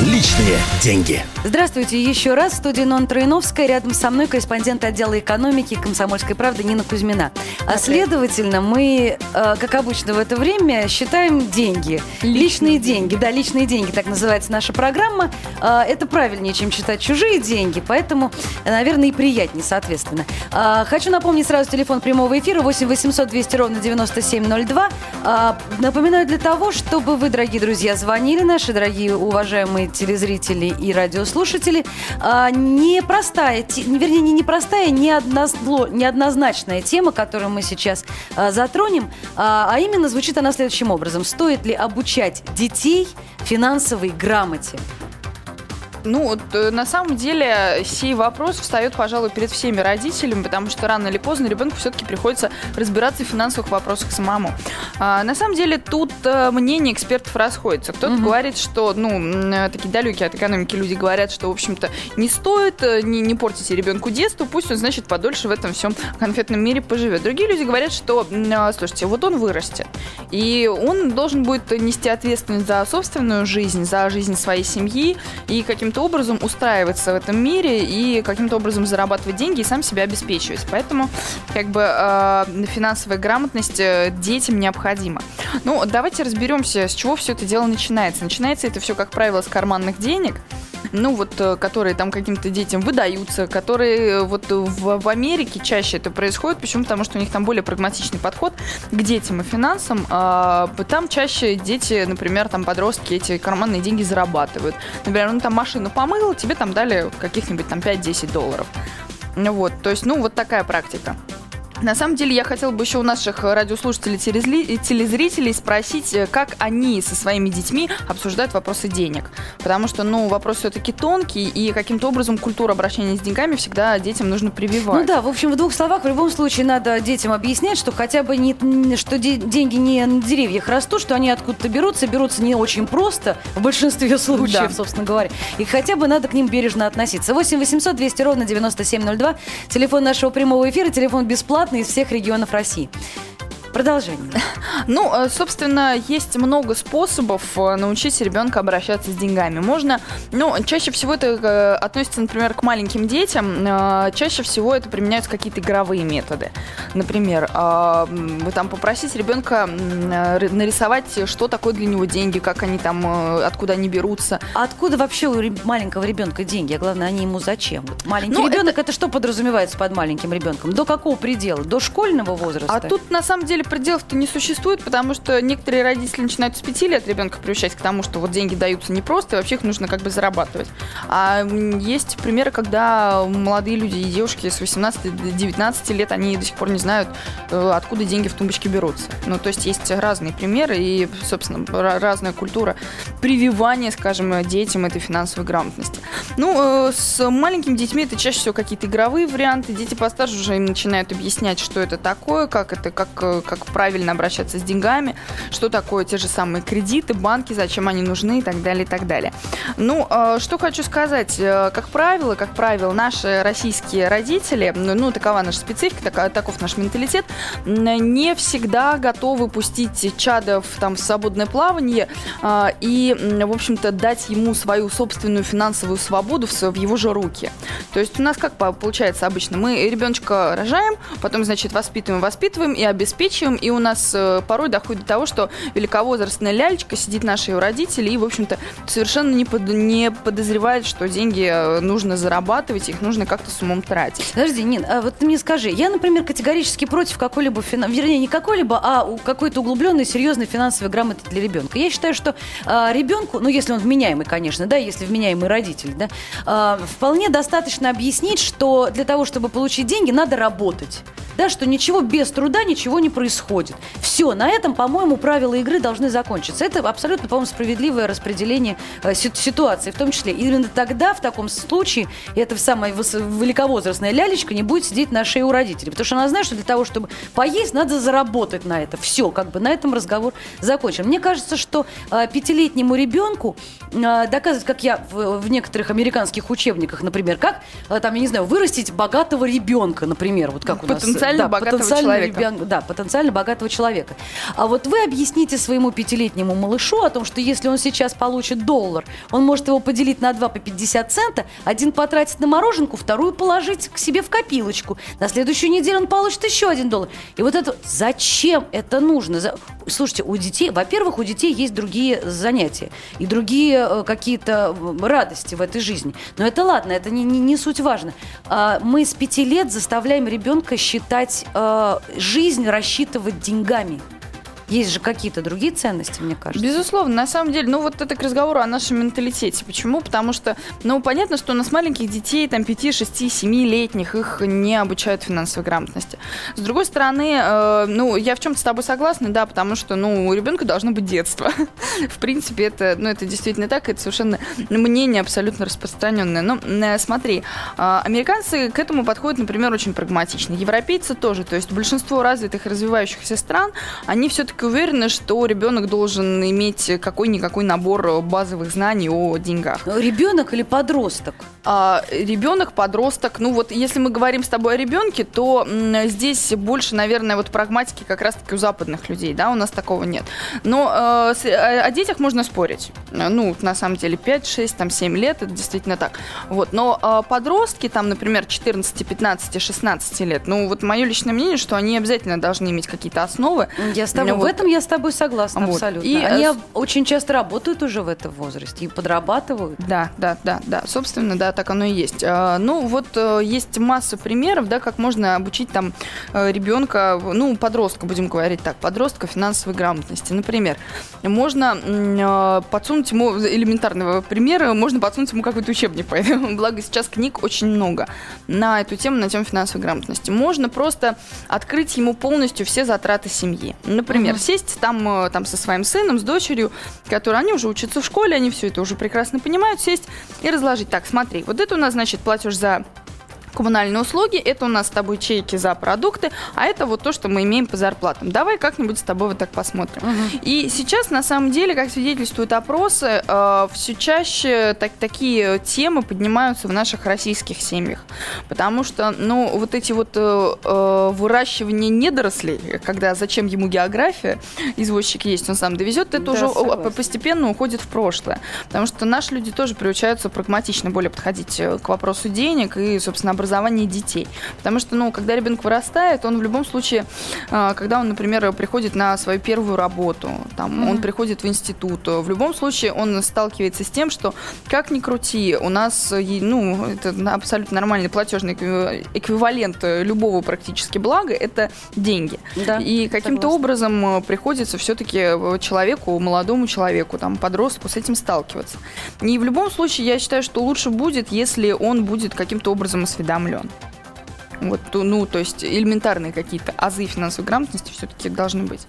Личные деньги. Здравствуйте еще раз. В студии Нон Троиновская. Рядом со мной корреспондент отдела экономики комсомольской правды Нина Кузьмина. А следовательно, мы, э, как обычно в это время, считаем деньги. Личные, личные деньги. Да, личные деньги, так называется наша программа. Э, это правильнее, чем читать чужие деньги, поэтому, наверное, и приятнее, соответственно. Э, хочу напомнить сразу телефон прямого эфира 8 800 200 ровно 9702. Напоминаю для того, чтобы вы, дорогие друзья, звонили, наши дорогие уважаемые телезрители и радиослушатели. А, непростая, вернее, не непростая, не, однозло, не однозначная тема, которую мы сейчас а, затронем, а, а именно звучит она следующим образом. Стоит ли обучать детей финансовой грамоте? Ну, вот, э, на самом деле, сей вопрос встает, пожалуй, перед всеми родителями, потому что рано или поздно ребенку все-таки приходится разбираться в финансовых вопросах самому. А, на самом деле, тут а, мнения экспертов расходятся. Кто-то угу. говорит, что, ну, такие далекие от экономики люди говорят, что, в общем-то, не стоит, не, не портите ребенку детство, пусть он, значит, подольше в этом всем конфетном мире поживет. Другие люди говорят, что, слушайте, вот он вырастет, и он должен будет нести ответственность за собственную жизнь, за жизнь своей семьи, и каким каким-то образом устраиваться в этом мире и каким-то образом зарабатывать деньги и сам себя обеспечивать. Поэтому как бы э, финансовая грамотность э, детям необходима. Ну, давайте разберемся, с чего все это дело начинается. Начинается это все, как правило, с карманных денег ну вот, э, которые там каким-то детям выдаются, которые вот в, в Америке чаще это происходит, почему? Потому что у них там более прагматичный подход к детям и финансам. А, там чаще дети, например, там подростки эти карманные деньги зарабатывают. Например, ну там машину помыл, тебе там дали каких-нибудь там 5-10 долларов. Вот, то есть, ну, вот такая практика. На самом деле, я хотела бы еще у наших радиослушателей и телезрителей спросить, э, как они со своими детьми обсуждают вопросы денег. Потому что, ну, вопрос все-таки тонкий, и каким-то образом культура обращения с деньгами всегда детям нужно прививать. Ну да, в общем, в двух словах, в любом случае, надо детям объяснять, что хотя бы не, что де- деньги не на деревьях растут, что они откуда-то берутся, берутся не очень просто, в большинстве случаев, да. собственно говоря. И хотя бы надо к ним бережно относиться. 8 800 200 ровно 9702, телефон нашего прямого эфира, телефон бесплатный бесплатно из всех регионов России. Продолжение. Ну, э, собственно, есть много способов э, научить ребенка обращаться с деньгами. Можно, ну, чаще всего это э, относится, например, к маленьким детям. Чаще всего это применяются какие-то игровые методы. Например, вы там попросить ребенка нарисовать, что такое для него деньги, как они там, откуда они берутся. А откуда вообще у маленького ребенка деньги? А главное, они ему зачем? Маленький ну, ребенок, это... это что подразумевается под маленьким ребенком? До какого предела? До школьного возраста? А тут, на самом деле, деле пределов-то не существует, потому что некоторые родители начинают с 5 лет ребенка приучать к тому, что вот деньги даются не просто, и вообще их нужно как бы зарабатывать. А есть примеры, когда молодые люди и девушки с 18-19 лет, они до сих пор не знают, э, откуда деньги в тумбочке берутся. Ну, то есть есть разные примеры и, собственно, разная культура прививания, скажем, детям этой финансовой грамотности. Ну, э, с маленькими детьми это чаще всего какие-то игровые варианты. Дети постарше уже им начинают объяснять, что это такое, как это, как э, как правильно обращаться с деньгами, что такое те же самые кредиты, банки, зачем они нужны и так далее, и так далее. Ну, э, что хочу сказать. Э, как правило, как правило, наши российские родители, ну, такова наша специфика, таков наш менталитет, не всегда готовы пустить чада в, там, свободное плавание э, и, в общем-то, дать ему свою собственную финансовую свободу в, в его же руки. То есть у нас как получается обычно? Мы ребеночка рожаем, потом, значит, воспитываем, воспитываем и обеспечиваем случаем, и у нас э, порой доходит до того, что великовозрастная лялечка сидит нашей у родителей и, в общем-то, совершенно не, под, не подозревает, что деньги э, нужно зарабатывать, их нужно как-то с умом тратить. Подожди, Нин, а вот ты мне скажи, я, например, категорически против какой-либо, финан... вернее, не какой-либо, а какой-то углубленной, серьезной финансовой грамоты для ребенка. Я считаю, что а, ребенку, ну, если он вменяемый, конечно, да, если вменяемый родитель, да, а, вполне достаточно объяснить, что для того, чтобы получить деньги, надо работать. Да, что ничего без труда, ничего не происходит. Все, на этом, по-моему, правила игры должны закончиться. Это абсолютно, по-моему, справедливое распределение э, ситуации, в том числе. Именно тогда, в таком случае, эта самая великовозрастная лялечка не будет сидеть на шее у родителей. Потому что она знает, что для того, чтобы поесть, надо заработать на это. Все, как бы на этом разговор закончен. Мне кажется, что э, пятилетнему ребенку э, доказывать, как я в, в некоторых американских учебниках, например, как, э, там, я не знаю, вырастить богатого ребенка, например, вот как у нас. Потенциально да, богатого потенциально человека. Ребен... Да, потенциально богатого человека. А вот вы объясните своему пятилетнему малышу о том, что если он сейчас получит доллар, он может его поделить на два по 50 цента, один потратить на мороженку, вторую положить к себе в копилочку. На следующую неделю он получит еще один доллар. И вот это, зачем это нужно? Слушайте, у детей, во-первых, у детей есть другие занятия и другие э, какие-то радости в этой жизни. Но это ладно, это не, не, не суть важно. А, мы с пяти лет заставляем ребенка считать э, жизнь, рассчитывать деньгами. Есть же какие-то другие ценности, мне кажется. Безусловно, на самом деле, ну вот это к разговору о нашем менталитете. Почему? Потому что, ну, понятно, что у нас маленьких детей, там, 5, 6, 7-летних, их не обучают финансовой грамотности. С другой стороны, э, ну, я в чем-то с тобой согласна, да, потому что, ну, у ребенка должно быть детство. в принципе, это, ну, это действительно так, это совершенно мнение абсолютно распространенное. Но э, смотри, э, американцы к этому подходят, например, очень прагматично. Европейцы тоже, то есть большинство развитых развивающихся стран, они все-таки все-таки уверены, что ребенок должен иметь какой-никакой набор базовых знаний о деньгах. Ребенок или подросток? А, ребенок, подросток. Ну вот, если мы говорим с тобой о ребенке, то м, здесь больше, наверное, вот прагматики как раз-таки у западных людей, да, у нас такого нет. Но э, с, о, о детях можно спорить. Ну, на самом деле, 5, 6, там, 7 лет, это действительно так. Вот, но э, подростки, там, например, 14, 15, 16 лет, ну, вот мое личное мнение, что они обязательно должны иметь какие-то основы. Я с тобой, вот. В этом я с тобой согласна вот. абсолютно. И, они э, очень часто работают уже в этом возрасте и подрабатывают. Да, да, да, да. Собственно, да, так оно и есть. А, ну, вот э, есть масса примеров, да, как можно обучить там э, ребенка, ну, подростка, будем говорить так, подростка финансовой грамотности. Например, можно подсунуть ему элементарного примера, можно подсунуть ему какой-то учебник, поэтому, благо сейчас книг очень много на эту тему, на тему финансовой грамотности. Можно просто открыть ему полностью все затраты семьи. Например, угу. Сесть там, э, там со своим сыном, с дочерью, которые они уже учатся в школе, они все это уже прекрасно понимают, сесть и разложить. Так, смотри, вот это у нас, значит, платеж за коммунальные услуги, это у нас с тобой чеки за продукты, а это вот то, что мы имеем по зарплатам. Давай как-нибудь с тобой вот так посмотрим. Угу. И сейчас, на самом деле, как свидетельствуют опросы, э, все чаще так, такие темы поднимаются в наших российских семьях. Потому что, ну, вот эти вот э, э выращивания недорослей, когда зачем ему география, извозчик есть, он сам довезет, это да, уже согласна. постепенно уходит в прошлое. Потому что наши люди тоже приучаются прагматично более подходить э, к вопросу денег и, собственно, образование детей. Потому что, ну, когда ребенок вырастает, он в любом случае, а, когда он, например, приходит на свою первую работу, там, mm-hmm. он приходит в институт, в любом случае он сталкивается с тем, что как ни крути, у нас, ну, это абсолютно нормальный платежный эквивалент любого практически блага, это деньги. Да, И каким-то образом э, приходится все-таки человеку, молодому человеку, там, подростку с этим сталкиваться. И в любом случае, я считаю, что лучше будет, если он будет каким-то образом осведомлен осведомлен. Вот, ну, то есть элементарные какие-то азы финансовой грамотности все-таки должны быть.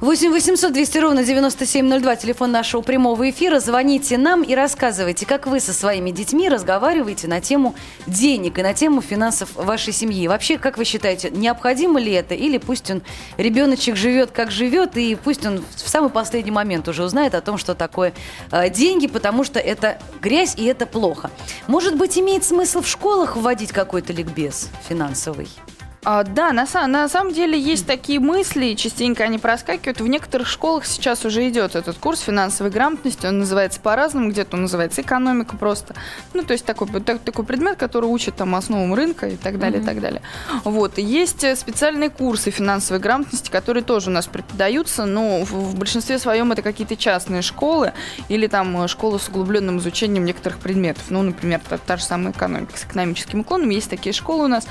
8 800 200 ровно 9702, телефон нашего прямого эфира. Звоните нам и рассказывайте, как вы со своими детьми разговариваете на тему денег и на тему финансов вашей семьи. Вообще, как вы считаете, необходимо ли это? Или пусть он, ребеночек живет как живет, и пусть он в самый последний момент уже узнает о том, что такое э, деньги, потому что это грязь и это плохо. Может быть, имеет смысл в школах вводить какой-то ликбез финансовый? А, да, на, на самом деле есть такие мысли, частенько они проскакивают. В некоторых школах сейчас уже идет этот курс финансовой грамотности. Он называется по-разному, где-то он называется экономика просто. Ну, то есть такой, так, такой предмет, который учит там основам рынка и так далее, mm-hmm. и так далее. Вот. есть специальные курсы финансовой грамотности, которые тоже у нас преподаются, но в, в большинстве своем это какие-то частные школы или там школы с углубленным изучением некоторых предметов. Ну, например, та, та же самая экономика с экономическим уклоном. Есть такие школы у нас.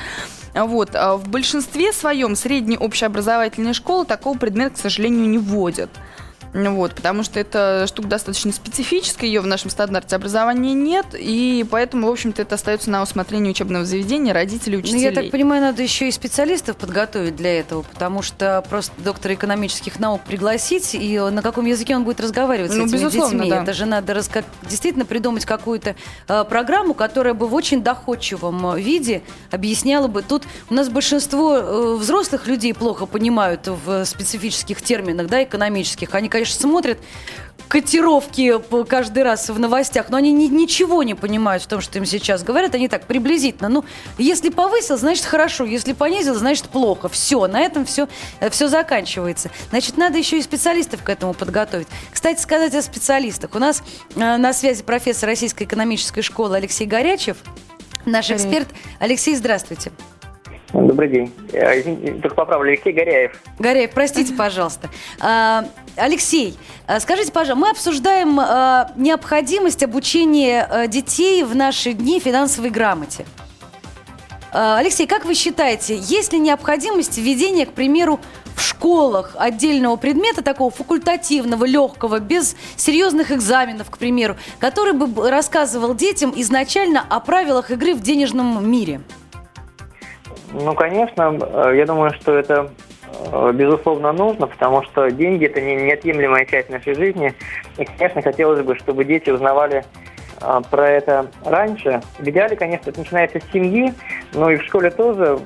Вот. А в большинстве своем средние общеобразовательные школы такого предмета, к сожалению, не вводят. Вот, потому что это штука достаточно специфическая, ее в нашем стандарте образования нет, и поэтому, в общем-то, это остается на усмотрение учебного заведения, родителей, учителей. Ну, я так понимаю, надо еще и специалистов подготовить для этого, потому что просто доктора экономических наук пригласить, и на каком языке он будет разговаривать ну, с этими детьми. Да. Это же надо раска... действительно придумать какую-то э, программу, которая бы в очень доходчивом виде объясняла бы. Тут у нас большинство э, взрослых людей плохо понимают в специфических терминах, да, экономических. Они, конечно, смотрят котировки каждый раз в новостях, но они ни, ничего не понимают в том, что им сейчас говорят. Они так приблизительно. Ну, если повысил, значит хорошо. Если понизил, значит плохо. Все, на этом все, э, все заканчивается. Значит, надо еще и специалистов к этому подготовить. Кстати, сказать о специалистах. У нас э, на связи профессор Российской экономической школы Алексей Горячев, наш Привет. эксперт. Алексей, здравствуйте. Добрый день. Только поправлю, Алексей Горяев. Горяев, простите, пожалуйста. А, Алексей, а скажите, пожалуйста, мы обсуждаем а, необходимость обучения детей в наши дни финансовой грамоте. Алексей, как вы считаете, есть ли необходимость введения, к примеру, в школах отдельного предмета, такого факультативного, легкого, без серьезных экзаменов, к примеру, который бы рассказывал детям изначально о правилах игры в денежном мире? Ну, конечно, э, я думаю, что это э, безусловно нужно, потому что деньги – это неотъемлемая часть нашей жизни. И, конечно, хотелось бы, чтобы дети узнавали э, про это раньше. В идеале, конечно, это начинается с семьи, но и в школе тоже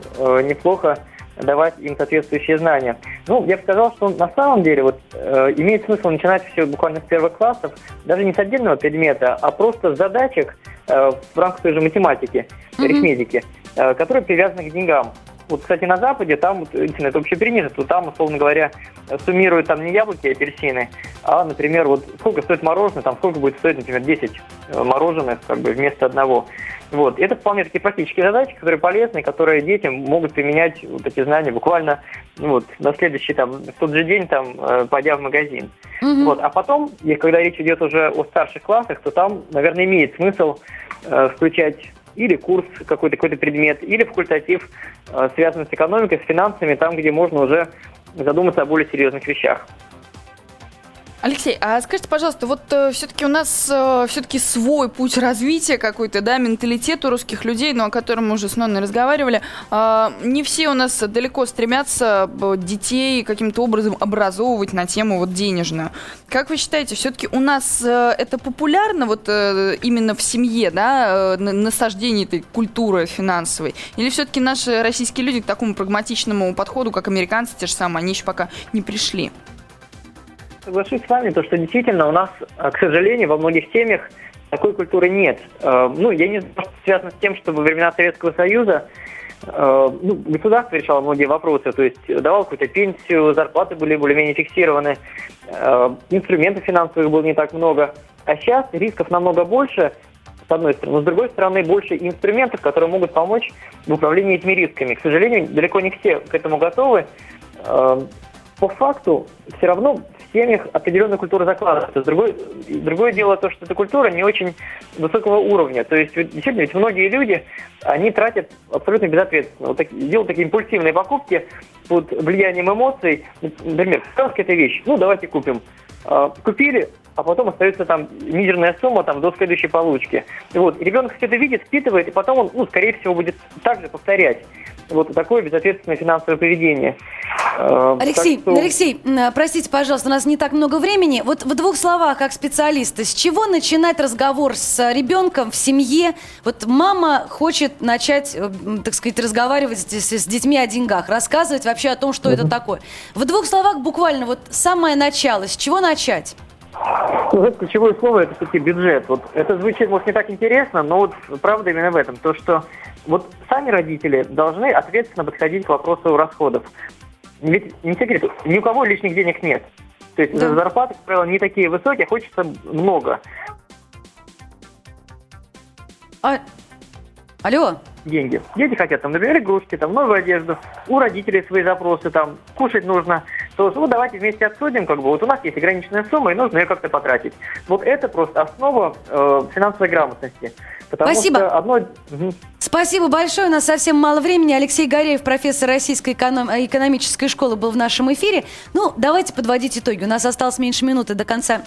неплохо давать им соответствующие знания. Ну, я бы сказал, что на самом деле вот, э, имеет смысл начинать все буквально с первых классов, даже не с отдельного предмета, а просто с задачек э, в рамках той же математики, mm-hmm. арифметики. Э, которые привязаны к деньгам. Вот, кстати, на Западе там, вот, это общепринято, то там, условно говоря, суммируют там не яблоки, а апельсины, а, например, вот сколько стоит мороженое, там сколько будет стоить, например, 10 э, мороженых как бы вместо одного. Вот. Это вполне такие практические задачи, которые полезны, которые детям могут применять вот эти знания буквально ну, вот, на следующий, там, в тот же день, там, э, пойдя в магазин. Угу. Вот. А потом, когда речь идет уже о старших классах, то там, наверное, имеет смысл э, включать или курс какой-то какой предмет, или факультатив, э, связанный с экономикой, с финансами, там, где можно уже задуматься о более серьезных вещах. Алексей, а скажите, пожалуйста, вот э, все-таки у нас э, все-таки свой путь развития какой-то, да, менталитет у русских людей, но о котором мы уже с Нонной разговаривали. Э, не все у нас далеко стремятся э, детей каким-то образом образовывать на тему вот денежную. Как вы считаете, все-таки у нас э, это популярно вот э, именно в семье, да, э, насаждение этой культуры финансовой? Или все-таки наши российские люди к такому прагматичному подходу, как американцы те же самые, они еще пока не пришли? Соглашусь с вами, то, что действительно у нас, э, к сожалению, во многих семьях такой культуры нет. Э, ну, я не знаю, что связано с тем, что во времена Советского Союза э, ну, государство решало многие вопросы, то есть давал какую-то пенсию, зарплаты были более-менее фиксированы, инструментов финансовых было не так много. А сейчас рисков намного больше, с одной стороны. Но с другой стороны, больше инструментов, которые могут помочь в управлении этими рисками. К сожалению, далеко не все к этому готовы. По факту, все равно семьях определенная культура закладывается. Другое, другое дело то, что эта культура не очень высокого уровня. То есть, действительно, ведь многие люди, они тратят абсолютно безответственно. Вот так, делают такие импульсивные покупки под влиянием эмоций. Например, сказка – это вещь. Ну, давайте купим. А, купили, а потом остается там мизерная сумма там, до следующей получки. Вот. Ребенок все это видит, впитывает, и потом он, ну, скорее всего, будет также повторять вот такое безответственное финансовое поведение. Э, Алексей, что... Алексей, простите, пожалуйста, у нас не так много времени. Вот в двух словах, как специалиста, с чего начинать разговор с ребенком в семье? Вот мама хочет начать, э, так сказать, разговаривать с, с детьми о деньгах, рассказывать вообще о том, что mm-hmm. это такое. В двух словах буквально вот самое начало, с чего начать? Ну, это ключевое слово это все-таки бюджет. Вот это звучит, может, не так интересно, но вот правда именно в этом. То, что вот сами родители должны ответственно подходить к вопросу расходов. Ведь не секрет, ни у кого лишних денег нет. То есть да. зарплаты, как правило, не такие высокие, хочется много. А... Алло? Деньги. Дети хотят, там, например, игрушки, там, новую одежду. У родителей свои запросы, там, кушать нужно то ну, давайте вместе обсудим, как бы вот у нас есть ограниченная сумма, и нужно ее как-то потратить. Вот это просто основа э, финансовой грамотности. Потому Спасибо. Что одно... Спасибо большое. У нас совсем мало времени. Алексей Гореев, профессор Российской эконом... экономической школы, был в нашем эфире. Ну, давайте подводить итоги. У нас осталось меньше минуты до конца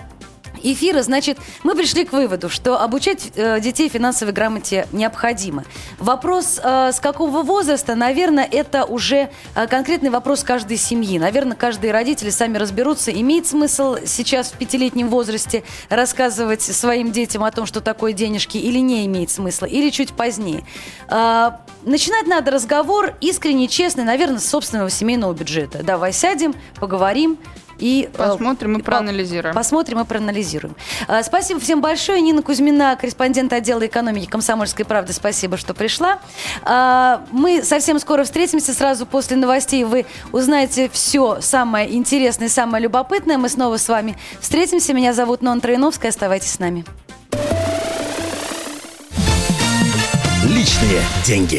эфира, значит, мы пришли к выводу, что обучать э, детей финансовой грамоте необходимо. Вопрос, э, с какого возраста, наверное, это уже э, конкретный вопрос каждой семьи. Наверное, каждые родители сами разберутся, имеет смысл сейчас в пятилетнем возрасте рассказывать своим детям о том, что такое денежки, или не имеет смысла, или чуть позднее. Э, начинать надо разговор искренне, честный, наверное, с собственного семейного бюджета. Давай сядем, поговорим, и э, посмотрим и проанализируем. Посмотрим и проанализируем. Э, спасибо всем большое. Нина Кузьмина, корреспондент отдела экономики Комсомольской правды. Спасибо, что пришла. Э, мы совсем скоро встретимся. Сразу после новостей вы узнаете все самое интересное, самое любопытное. Мы снова с вами встретимся. Меня зовут Нон Троиновская. Оставайтесь с нами. Личные деньги.